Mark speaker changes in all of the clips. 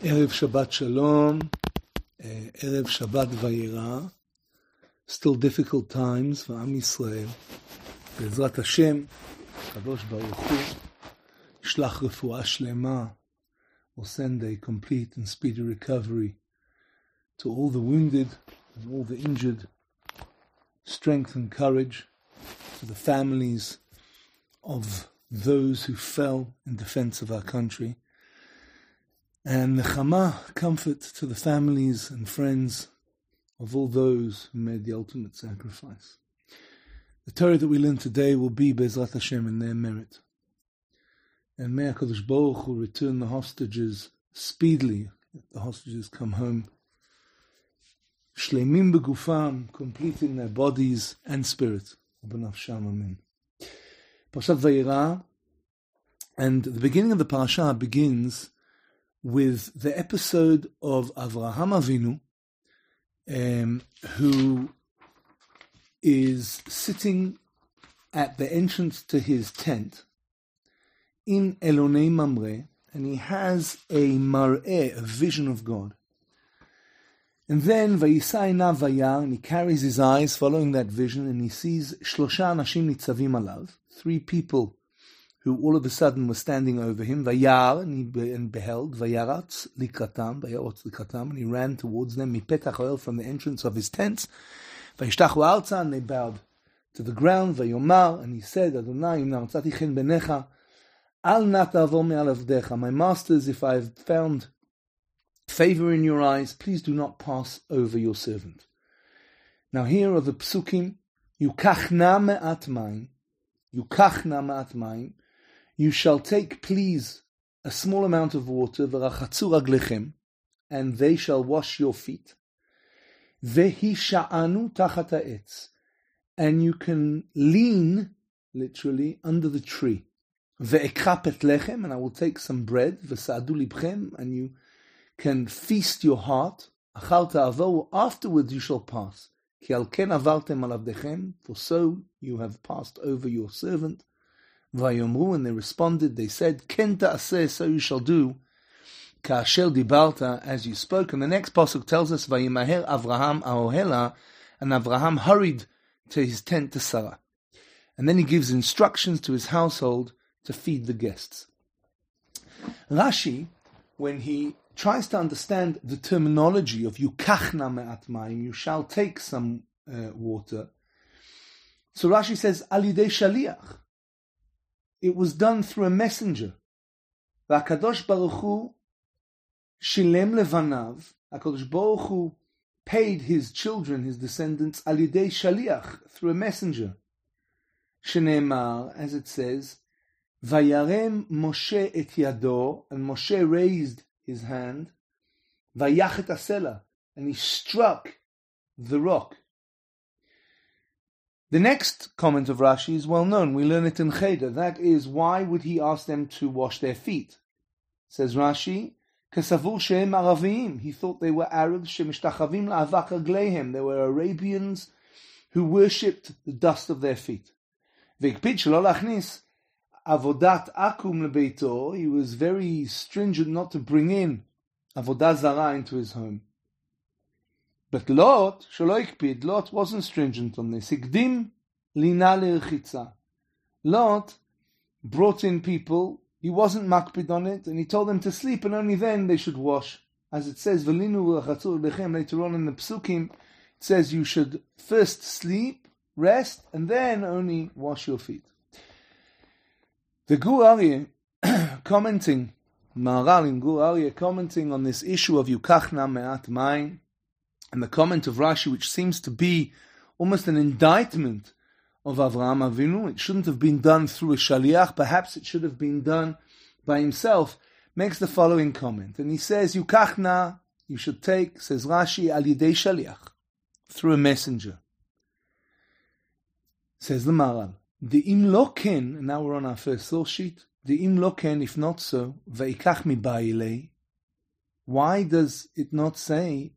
Speaker 1: ערב שבת שלום, ערב שבת וירא, still difficult times ועם ישראל. בעזרת השם, הקדוש ברוך הוא, ישלח רפואה שלמה, will send a complete and speedy recovery to all the wounded and all the injured, strength and courage to the families of those who fell in defense of our country. And nechama, comfort to the families and friends of all those who made the ultimate sacrifice. The Torah that we learn today will be Bezrat Hashem in their merit. And may HaKadosh Baruch Hu return the hostages speedily, the hostages come home, shlemim begufam, complete in their bodies and spirit. Amen. Parashat and the beginning of the parasha begins with the episode of Avraham Avinu, um, who is sitting at the entrance to his tent in Elonei Mamre, and he has a mar'eh, a vision of God. And then Vayisai Vayar, and he carries his eyes following that vision, and he sees Shlosha Anashim Nitzavim Alav, three people who all of a sudden were standing over him. Vayar, and he be, and beheld, Vayaratz likratam, Vayaratz likratam, and he ran towards them, mipetach oil from the entrance of his tents. Vayishtachu alza, and they bowed to the ground. Vayomar, and he said, Adonai, im namatzati chen benecha, al nat avdecha. My masters, if I have found favor in your eyes, please do not pass over your servant. Now here are the psukim, yukachna me'at mayim, yukachna me'at mayim, you shall take, please, a small amount of water, v'rachatzu and they shall wash your feet. Vehi tachat etz, and you can lean, literally, under the tree. Ve'ekra lechem, and I will take some bread, v'sa'adu libchem, and you can feast your heart. Achal ta'avohu, afterwards you shall pass. Ki al ken avartem al for so you have passed over your servant. Vayomru, and they responded, they said, Kenta aseh, so you shall do, Ka'ashel dibarta, as you spoke. And the next pasuk tells us, Vayimaher Avraham ahohela, and Avraham hurried to his tent to Sarah. And then he gives instructions to his household to feed the guests. Rashi, when he tries to understand the terminology of yukachna me'at mayim, you shall take some uh, water. So Rashi says, alidei shaliach it was done through a messenger. והקדוש ברוך הוא שילם לבניו, הקדוש ברוך הוא paid his children, his descendants, על ידי שליח, through a messenger. שנאמר, as it says, וירם משה את ידו, and Moshe raised his hand, ויח את הסלע, and he struck the rock. The next comment of Rashi is well known. We learn it in Cheder. That is, why would he ask them to wash their feet? Says Rashi, Kasavur she'em Aravim. He thought they were Arabs. Shemishtachavim la'avak agleihem. They were Arabians who worshipped the dust of their feet. V'ikpid lachnis avodat akum lebeito. He was very stringent not to bring in avodah zara into his home. But Lot, שלא הקפיד, Lot wasn't stringent on this. הקדים לינה לרחיצה. Lot brought in people, he wasn't makpid on it, and he told them to sleep, and only then they should wash. As it says, Velinu lechem later on in the psukim, it says you should first sleep, rest, and then only wash your feet. The Gur Aryeh, commenting, Maharal in Gur Aryeh, commenting on this issue of Yukachna Me'at Mayim, and the comment of Rashi, which seems to be almost an indictment of Avraham Avinu, it shouldn't have been done through a shaliach, perhaps it should have been done by himself, makes the following comment. And he says, Yukachna, you should take, says Rashi, al yidei shaliach, through a messenger. Says the Maharal, the im loken, and now we're on our first source sheet, the im loken, if not so, ve'ikach mi ba'ilei, why does it not say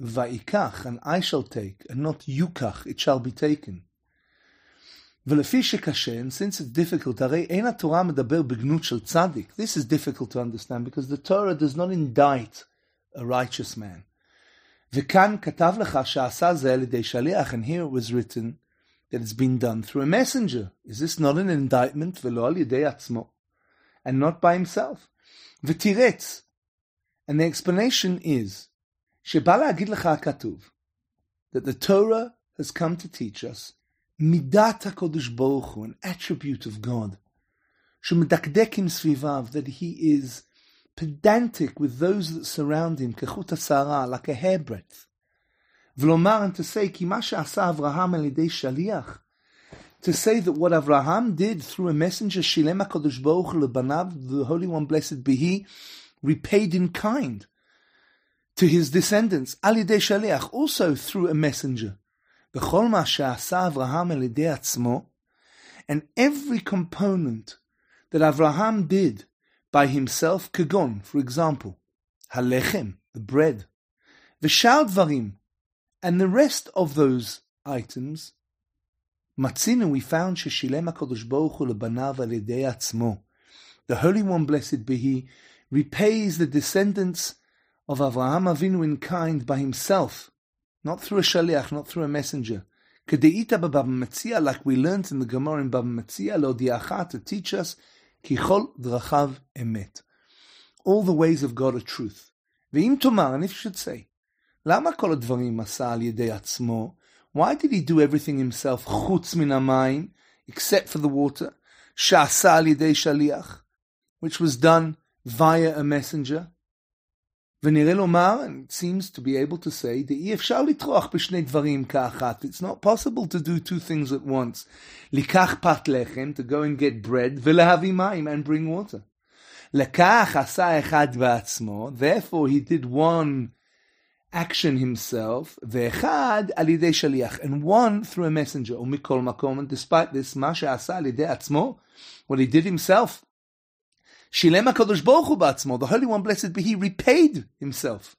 Speaker 1: Vaikach, and I shall take, and not Yukach, it shall be taken. ולפי שקשה, and since it's difficult, הרי אין התורה מדבר בגנות של צדיק. This is difficult to understand because the Torah does not indict a righteous man. וכאן כתב לך שעשה זה על ידי שליח, and here it was written that it's been done through a messenger. Is this not an indictment ולא על ידי עצמו? And not by himself. ותירץ. And the explanation is, שבא להגיד לך הכתוב, that the Torah has come to teach us מידת הקודש ברוך הוא, an attribute of God, שמדקדק עם סביביו, that he is pedantic with those that surround him, כחוט השערה, like a hairbreadth. ולומר, and to say, כי מה שעשה אברהם על ידי שליח, to say that what Abraham did through a messenger, שילם הקדוש ברוך הוא לבניו, the Holy One, blessed be he, repaid in kind to his descendants, Ali yidei shaliach, also through a messenger. the ma she'asa Avraham al and every component that Avraham did by himself, kagon, for example, halechem, the bread, v'shal and the rest of those items, matzina we found SheShilema HaKadosh Baruch Hu lebanav al. The Holy One, blessed be He, repays the descendants of Avraham Avinu in kind by himself, not through a shaliach, not through a messenger. Kedeita Baba Metzia, like we learned in the Gemara in Baba Metzia, lo diacha, to teach us, kichol drachav emet. All the ways of God are truth. ואם תאמר, and if you should say, למה כל הדברים עשה על ידי עצמו? Why did he do everything himself, חוץ מן המים, except for the water? שעשה על ידי שליח, which was done via a messenger. ונראה לומר, and it seems to be able to say, דאי אפשר לטרוח בשני דברים כאחת. It's not possible to do two things at once. לקח פת לחם, to go and get bread, ולהביא מים, and bring water. לקח עשה אחד בעצמו, therefore he did one action himself, ואחד על ידי שליח, and one through a messenger, ומכל מקום, and despite this, מה שעשה על ידי עצמו, what he did himself, שילם הקדוש ברוך הוא בעצמו, the Holy One blessed be he repaid himself.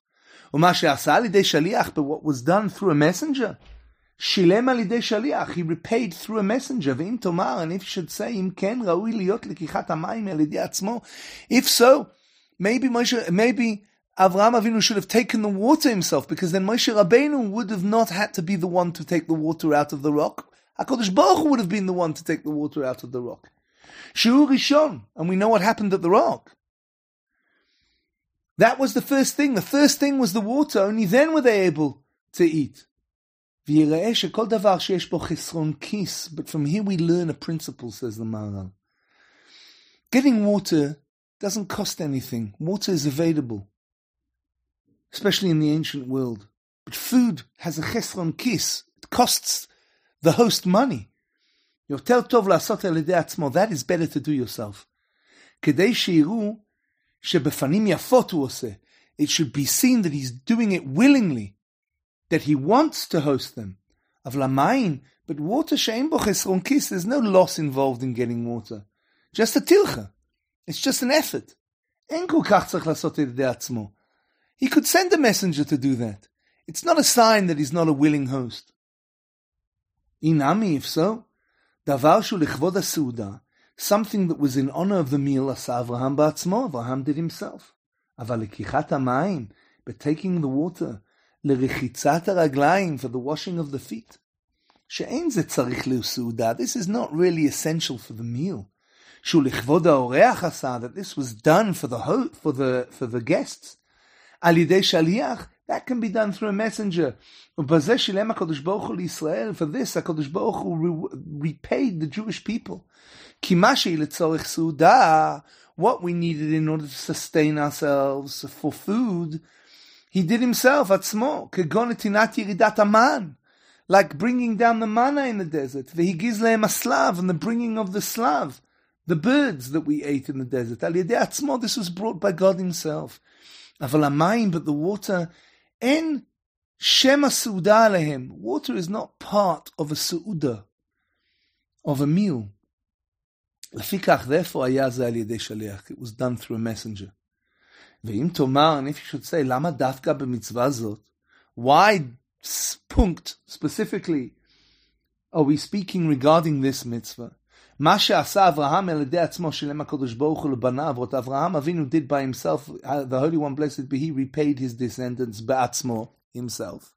Speaker 1: ומה שעשה על ידי שליח, but what was done through a messenger, שילם על ידי שליח, he repaid through a messenger, ואם תאמר, and if should say, אם כן ראוי להיות לקיחת המים על ידי עצמו, if so, maybe Moshe, maybe Avraham Avinu should have taken the water himself, because then Moshe Rabbeinu would have not had to be the one to take the water out of the rock. HaKadosh Baruch Hu would have been the one to take the water out of the rock. Rishon, and we know what happened at the rock. That was the first thing. The first thing was the water. Only then were they able to eat. But from here we learn a principle, says the Maharal. Getting water doesn't cost anything. Water is available, especially in the ancient world. But food has a chesron kis. It costs the host money. יותר טוב לעשות על ידי עצמו, that is better to do yourself. כדי שיראו שבפנים יפות הוא עושה. It should be seen that he's doing it willingly, that he wants to host them. אבל המים, but water שאין בו חסרון כיס, there's no loss involved in getting water. just a טילחה. It's just an effort. אין כל כך צריך לעשות על ידי עצמו. He could send a messenger to do that. It's not a sign that he's not a willing host. Inami, if so, דבר שהוא לכבוד הסעודה, something that was in honor of the meal עשה אברהם בעצמו, אברהם did himself. אבל לקיחת המים, ב-taking the water, לרחיצת הרגליים, for the washing of the feet, שאין זה צריך לסעודה, this is not really essential for the meal. שהוא לכבוד האורח עשה, that this was done for the, for the, for the guests. על ידי שליח, that can be done through a messenger. For this, HaKadosh Baruch Hu repaid the Jewish people. What we needed in order to sustain ourselves for food, he did himself, like bringing down the manna in the desert, v'higizleim aslav, and the bringing of the slav, the birds that we ate in the desert. This was brought by God himself. But the water, אין שם הסעודה עליהם. Water is not part of a סעודה, of a meal. לפיכך, therefore היה זה על ידי שליח. It was done through a messenger. ואם תאמר, and if you should say, למה דווקא במצווה זאת? Why punct specifically are we speaking regarding this mitzvah? מה שעשה אברהם על ידי עצמו שילם הקדוש ברוך הוא לבניו, what Avraham Avinu did by himself, the Holy One blessed be he, repaid his descendants בעצמו, himself.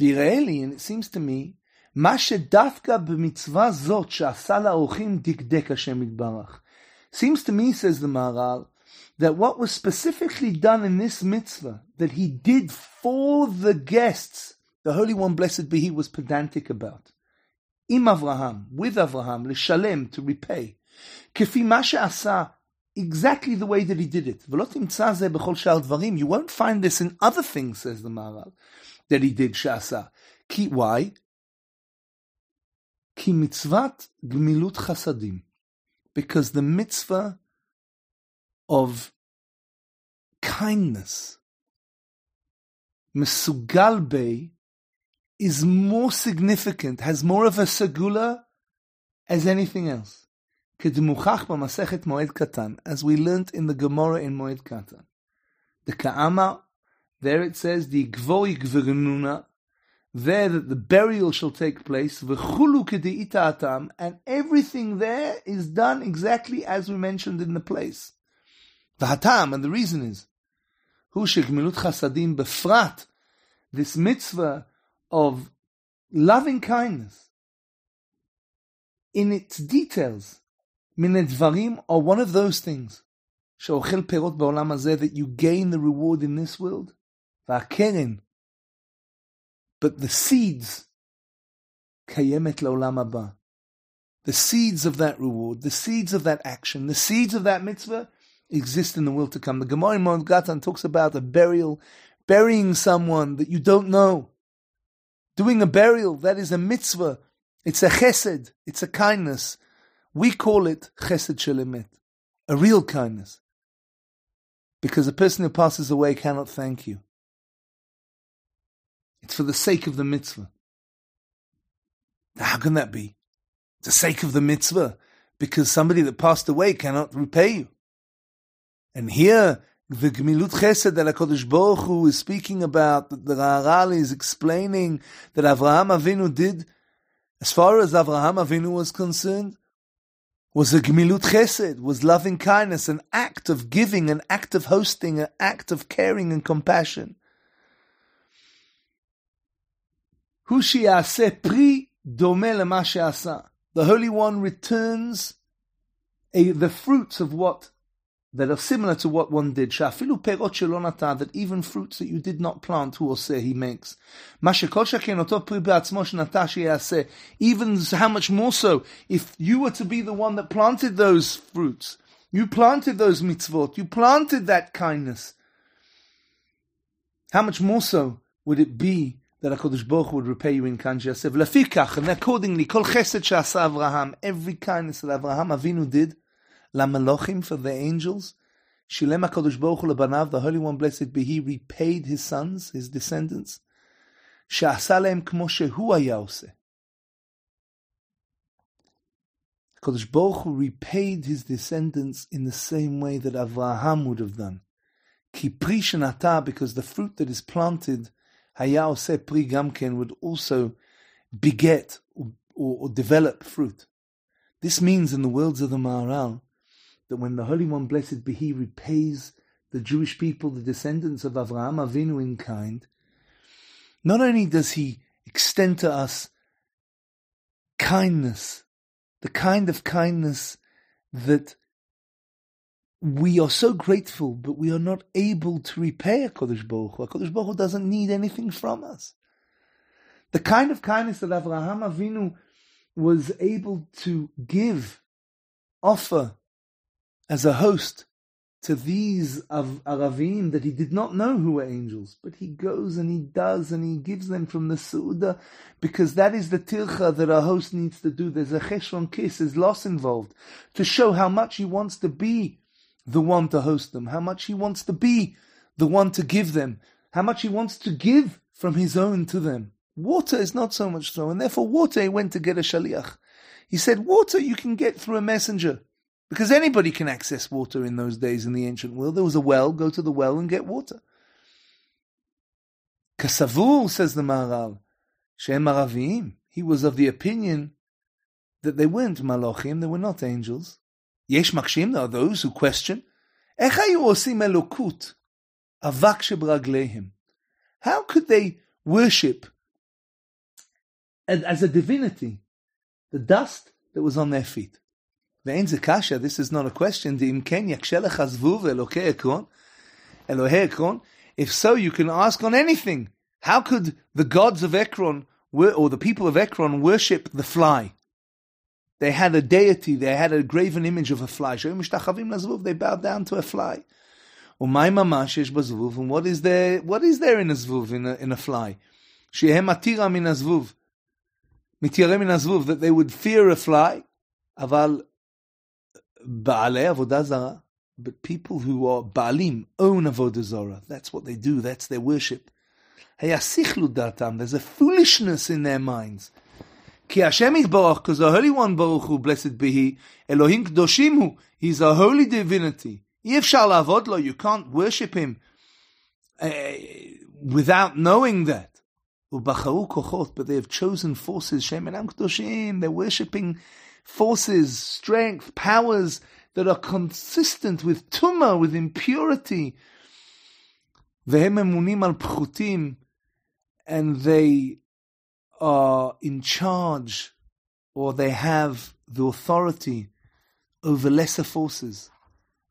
Speaker 1: ויראה לי, and it seems to me, מה שדווקא במצווה זאת שעשה לאורחים דקדק השם יתברך. Seems to me, says the Maharal, that what was specifically done in this mitzvah, that he did for the guests, the Holy One, blessed be He, was pedantic about. Im Avraham, with Avraham, לשלם, to repay. כפי מה שעשה, exactly the way that he did it. ולא תמצא זה בכל שאר דברים. You won't find this in other things, says the Maharal, that he did שעשה. כי, why? כי מצוות גמילות חסדים. Because the mitzvah of kindness, Mesugal Bey, is more significant, has more of a segula as anything else. כדמוכח במסכת מועד קטן, as we learnt in the Gemara in מועד קטן. The Ka'ama, there it says, the Gvoi Gvernuna, there that the burial shall take place, v'chulu atam, and everything there is done exactly as we mentioned in the place. V'hatam, and the reason is, hu shegmilut chasadim befrat, this mitzvah of loving kindness in its details, מן are one of those things shochel perot baolam hazeh that you gain the reward in this world, va'keren, but the seeds kayemet lo הבא. The seeds of that reward, the seeds of that action, the seeds of that mitzvah exist in the world to come. The Gemara in Moed Katan talks about a burial, burying someone that you don't know. Doing a burial, that is a mitzvah. It's a chesed. It's a kindness. We call it chesed shelemet, a real kindness. Because a person who passes away cannot thank you. It's for the sake of the mitzvah. How can that be? The sake of the mitzvah. Because somebody that passed away cannot repay you. And here, the Gemilut Chesed that HaKadosh Baruch Hu is speaking about, that the Maharal is explaining that Avraham Avinu did, as far as Avraham Avinu was concerned, was a Gemilut Chesed, was loving kindness, an act of giving, an act of hosting, an act of caring and compassion. The Holy One returns a, the fruits of what that are similar to what one did. Shafilu perot shelonata, that even fruits that you did not plant, who will say he makes. Even how much more so, if you were to be the one that planted those fruits, you planted those mitzvot, you planted that kindness. How much more so would it be that HaKadosh Baruch would repay you in Kanji Yasef? Lafikach, and accordingly, kol chesed Avraham, every kindness that Avraham Avinu did, Lamelochim for the angels. Shilem HaKadosh Baruch lebanav, the Holy One, blessed be He, repaid His sons, His descendants. She'asa lehem kmo shehu haya. Kodesh Baruch repaid his descendants in the same way that Avraham would have done. Ki shenata, because the fruit that is planted, haya pri gamken, would also beget or, or, or, develop fruit. This means in the words of the Maharal that when the Holy One, blessed be He, repays the Jewish people, the descendants of Avraham Avinu in kind, not only does He extend to us kindness, the kind of kindness that we are so grateful, but we are not able to repay HaKadosh Baruch Hu. HaKadosh Baruch doesn't need anything from us. The kind of kindness that Avraham Avinu was able to give, offer, as a host to these of Aravim that he did not know who were angels, but he goes and he does and he gives them from the Su'udah because that is the tircha that a host needs to do. There's a cheshron kiss, there's loss involved to show how much he wants to be the one to host them, how much he wants to be the one to give them, how much he wants to give from his own to them. Water is not so much so, and therefore water he went to get a shaliach. He said, water you can get through a messenger. Because anybody can access water in those days in the ancient world. There was a well, go to the well and get water. Kasavul, says the Maharal, Shem maravim. He was of the opinion that they weren't malachim, they were not angels. Yesh Makshim, there are those who question. How could they worship as a divinity the dust that was on their feet? ואין זה קשה, this is not a question, דאם כן יקשה לך זבוב אלוקי עקרון, אלוהי עקרון, if so you can ask on anything. How could the gods of Ekron, or the people of Ekron, worship the fly? They had a deity, they had a graven image of a fly. They bowed down to a fly. And what is there, what is there in a zvuv, in a, in a fly? That they would fear a fly. אבל Avodah but people who are Baalim, own Avodah Zarah. That's what they do, that's their worship. There's a foolishness in their minds. Ki Hashem because the Holy One Baruch Hu, blessed be He, Elohim Kdoshimu, He's a holy divinity. If Shalavod you can't worship Him uh, without knowing that. But they have chosen forces, Shem and they're worshipping forces, strength, powers that are consistent with tumah, with impurity. והם אמונים על פחותים, and they are in charge or they have the authority over lesser forces.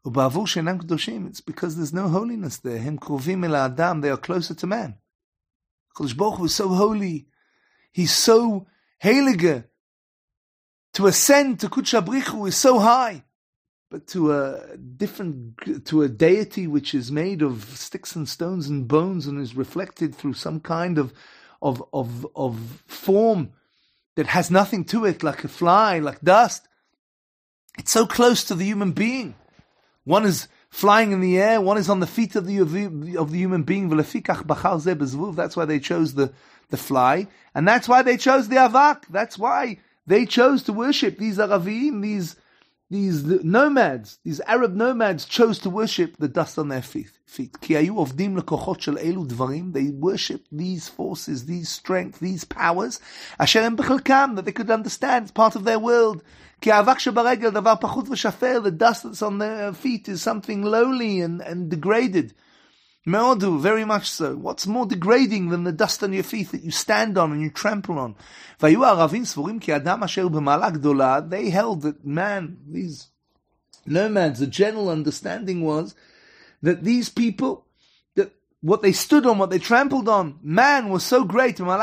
Speaker 1: It's because there's no holiness there. Hem krovim el adam, they are closer to man. Kodesh Baruch Hu is so holy. He's so heilige. to ascend to Kutshabrichu is so high. But to a different, to a deity which is made of sticks and stones and bones and is reflected through some kind of of, of, of form that has nothing to it, like a fly, like dust. It's so close to the human being. One is flying in the air, one is on the feet of the, of the, of the human being. That's why they chose the, the fly. And that's why they chose the avak. That's why they chose to worship these Aravim, these these nomads, these Arab nomads chose to worship the dust on their feet. They worship these forces, these strength, these powers, that they could understand, it's part of their world. The dust that's on their feet is something lowly and, and degraded. Meodu, very much so. What's more degrading than the dust on your feet that you stand on and you trample on? They held that man, these nomads, the general understanding was that these people, that what they stood on, what they trampled on, man was so great. There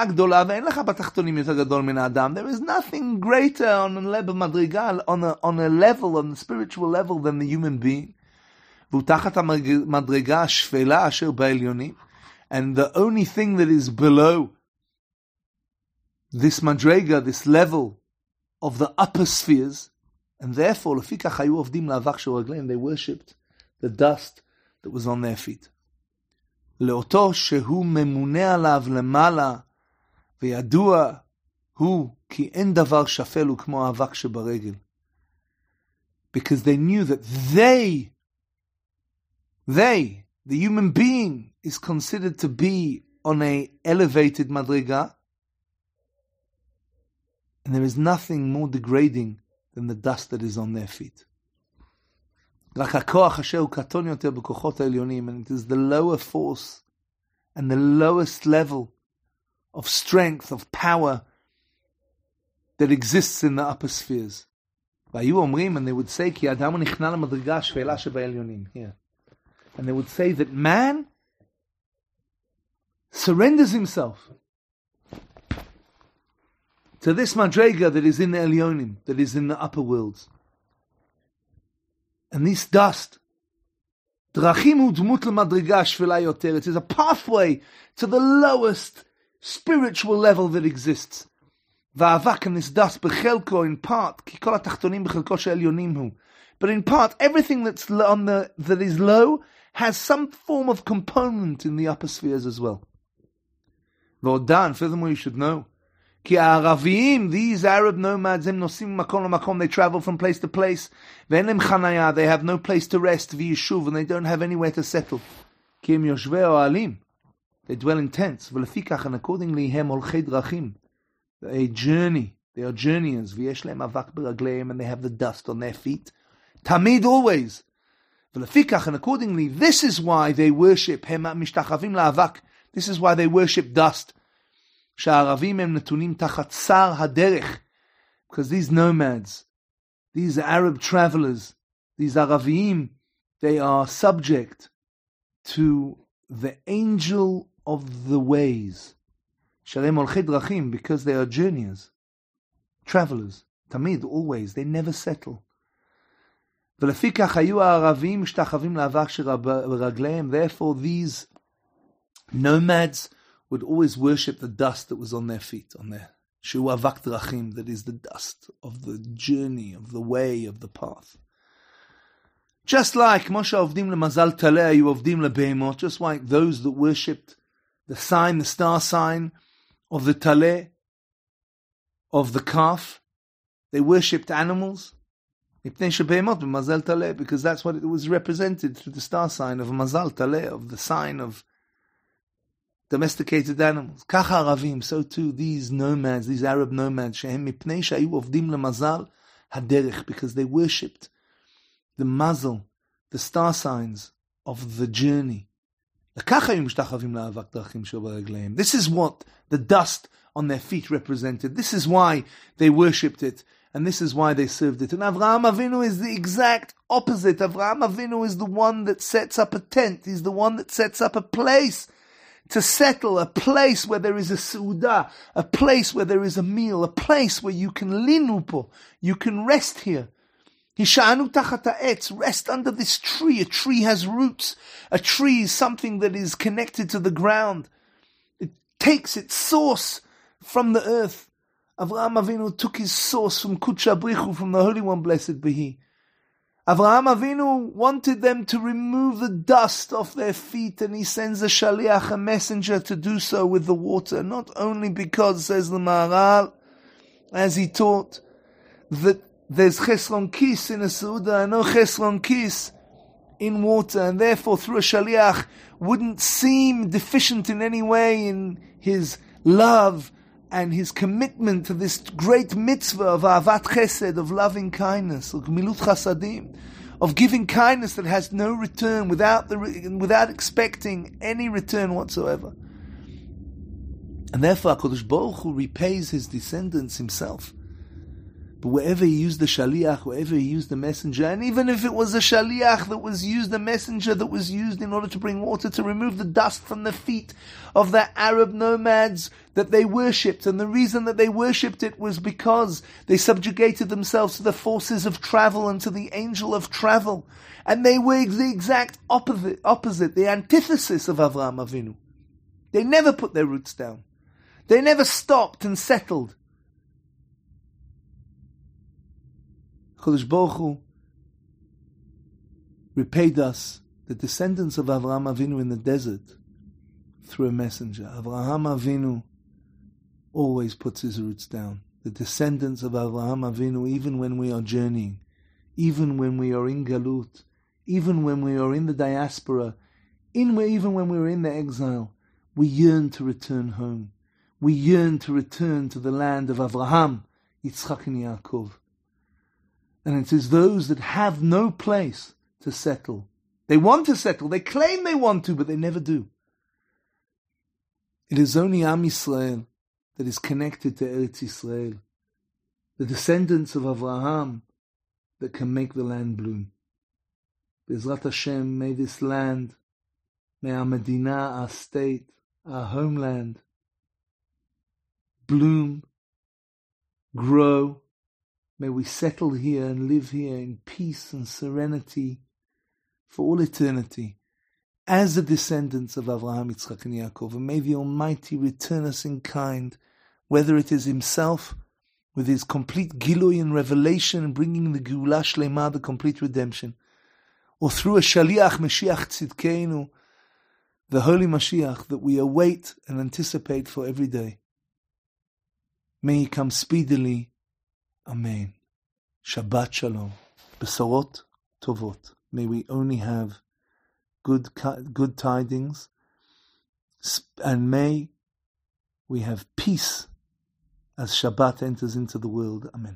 Speaker 1: is nothing greater on a level, on a, on a level, on the spiritual level than the human being. והוא תחת המדרגה השפלה אשר בעליונים, and the only thing that is below this madrega, this level of the upper spheres, and therefore, לפיכך היו עובדים לאבק של רגליהם, they worshipped the dust that was on their feet. לאותו שהוא ממונה עליו למעלה, וידוע הוא כי אין דבר שפל הוא כמו האבק שברגל. Because they knew that they they, the human being, is considered to be on a elevated madriga, and there is nothing more degrading than the dust that is on their feet. and it is the lower force and the lowest level of strength, of power that exists in the upper spheres. and they would say, Here and they would say that man surrenders himself to this madrega that is in the Elyonim, that is in the upper worlds. And this dust, drachim udmut madriga yoter, it is a pathway to the lowest spiritual level that exists. והאבק and this dust bechelko in part, כי כל התחתונים בחלקו של העליונים הוא. but in part, everything that's on the that is low has some form of component in the upper spheres as well. Vodan, furthermore, you should know. Ki Aravim, these Arab nomads, they travel from place to place. Ve'enim chanaya, they have no place to rest, v'yishuv, and they don't have anywhere to settle. Ki im alim, they dwell in tents. V'lefikach, and accordingly, hem olched rachim, they journey. They are journeyers. V'yeshlem avak avak and they have the dust on their feet. Tamid always. V'lefikach, and accordingly, this is why they worship hema mishtachavim la'avak. This is why they worship dust. שהערבים הם נתונים תחת שר הדרך. Because these nomads, these Arab travelers, these Aravim, they are subject to the angel of the ways. Shalem olchei drachim, because they are journeyers, travelers, tamid, always, they never settle. Therefore, these nomads would always worship the dust that was on their feet, on their shuavak drachim, that is the dust of the journey, of the way, of the path. Just like Moshe Avdim Mazal Taleh, you Avdim Lebehemot, just like those that worshipped the sign, the star sign of the Taleh, of the calf, they worshipped animals. Because that's what it was represented through the star sign of Mazal Taleh, of the sign of domesticated animals. Kach Aravim, so too these nomads, these Arab nomads, lemazal haderech, because they worshipped the muzzle, the star signs of the journey. This is what the dust on their feet represented. This is why they worshipped it, and this is why they served it. And Avraham Avinu is the exact opposite. Avraham Avinu is the one that sets up a tent. He's the one that sets up a place to settle, a place where there is a suda, a place where there is a meal, a place where you can linupo, you can rest here. Hishanu tachat rest under this tree. A tree has roots. A tree is something that is connected to the ground. It takes its source from the earth. Avraham Avinu took his source from Kucha Brichu, from the Holy One, blessed be He. Avraham Avinu wanted them to remove the dust off their feet, and he sends a shaliach, a messenger, to do so with the water. Not only because, says the Maharal, as he taught, that there's chesron kis in a Suda and no chesron kis in water, and therefore through a shaliach wouldn't seem deficient in any way in his love and his commitment to this great mitzvah of avat chesed, of loving kindness, of milut chasadim, of giving kindness that has no return without the without expecting any return whatsoever. And therefore, Hakadosh Baruch Hu repays his descendants himself but wherever he used the shaliach, wherever he used the messenger, and even if it was a shaliach that was used, a messenger that was used in order to bring water to remove the dust from the feet of the Arab nomads that they worshipped, and the reason that they worshipped it was because they subjugated themselves to the forces of travel and to the angel of travel, and they were the exact opposite, opposite, the antithesis of Avraham Avinu. They never put their roots down. They never stopped and settled. Kodesh Baruch Hu repaid us, the descendants of Avraham Avinu in the desert, through a messenger. Avraham Avinu always puts his roots down. The descendants of Avraham Avinu, even when we are journeying, even when we are in Galut, even when we are in the diaspora, in, even when we are in the exile, we yearn to return home. We yearn to return to the land of Avraham, Yitzchak and Yaakov. And it is those that have no place to settle. They want to settle, they claim they want to, but they never do. It is only Am Yisrael that is connected to Eretz Yisrael, the descendants of Avraham, that can make the land bloom. Bezrat Hashem, may this land, may our Medina, our state, our homeland, bloom, grow, May we settle here and live here in peace and serenity for all eternity as the descendants of Avraham, Yitzchak, and Yaakov. And may the Almighty return us in kind, whether it is Himself with His complete Gilui and revelation, bringing the Geulah Shlema, the complete redemption, or through a Shaliach Mashiach Tzidkeinu, the Holy Mashiach that we await and anticipate for every day. May He come speedily Amen. Shabbat Shalom. Besorot Tovot. May we only have good, good tidings and may we have peace as Shabbat enters into the world. Amen.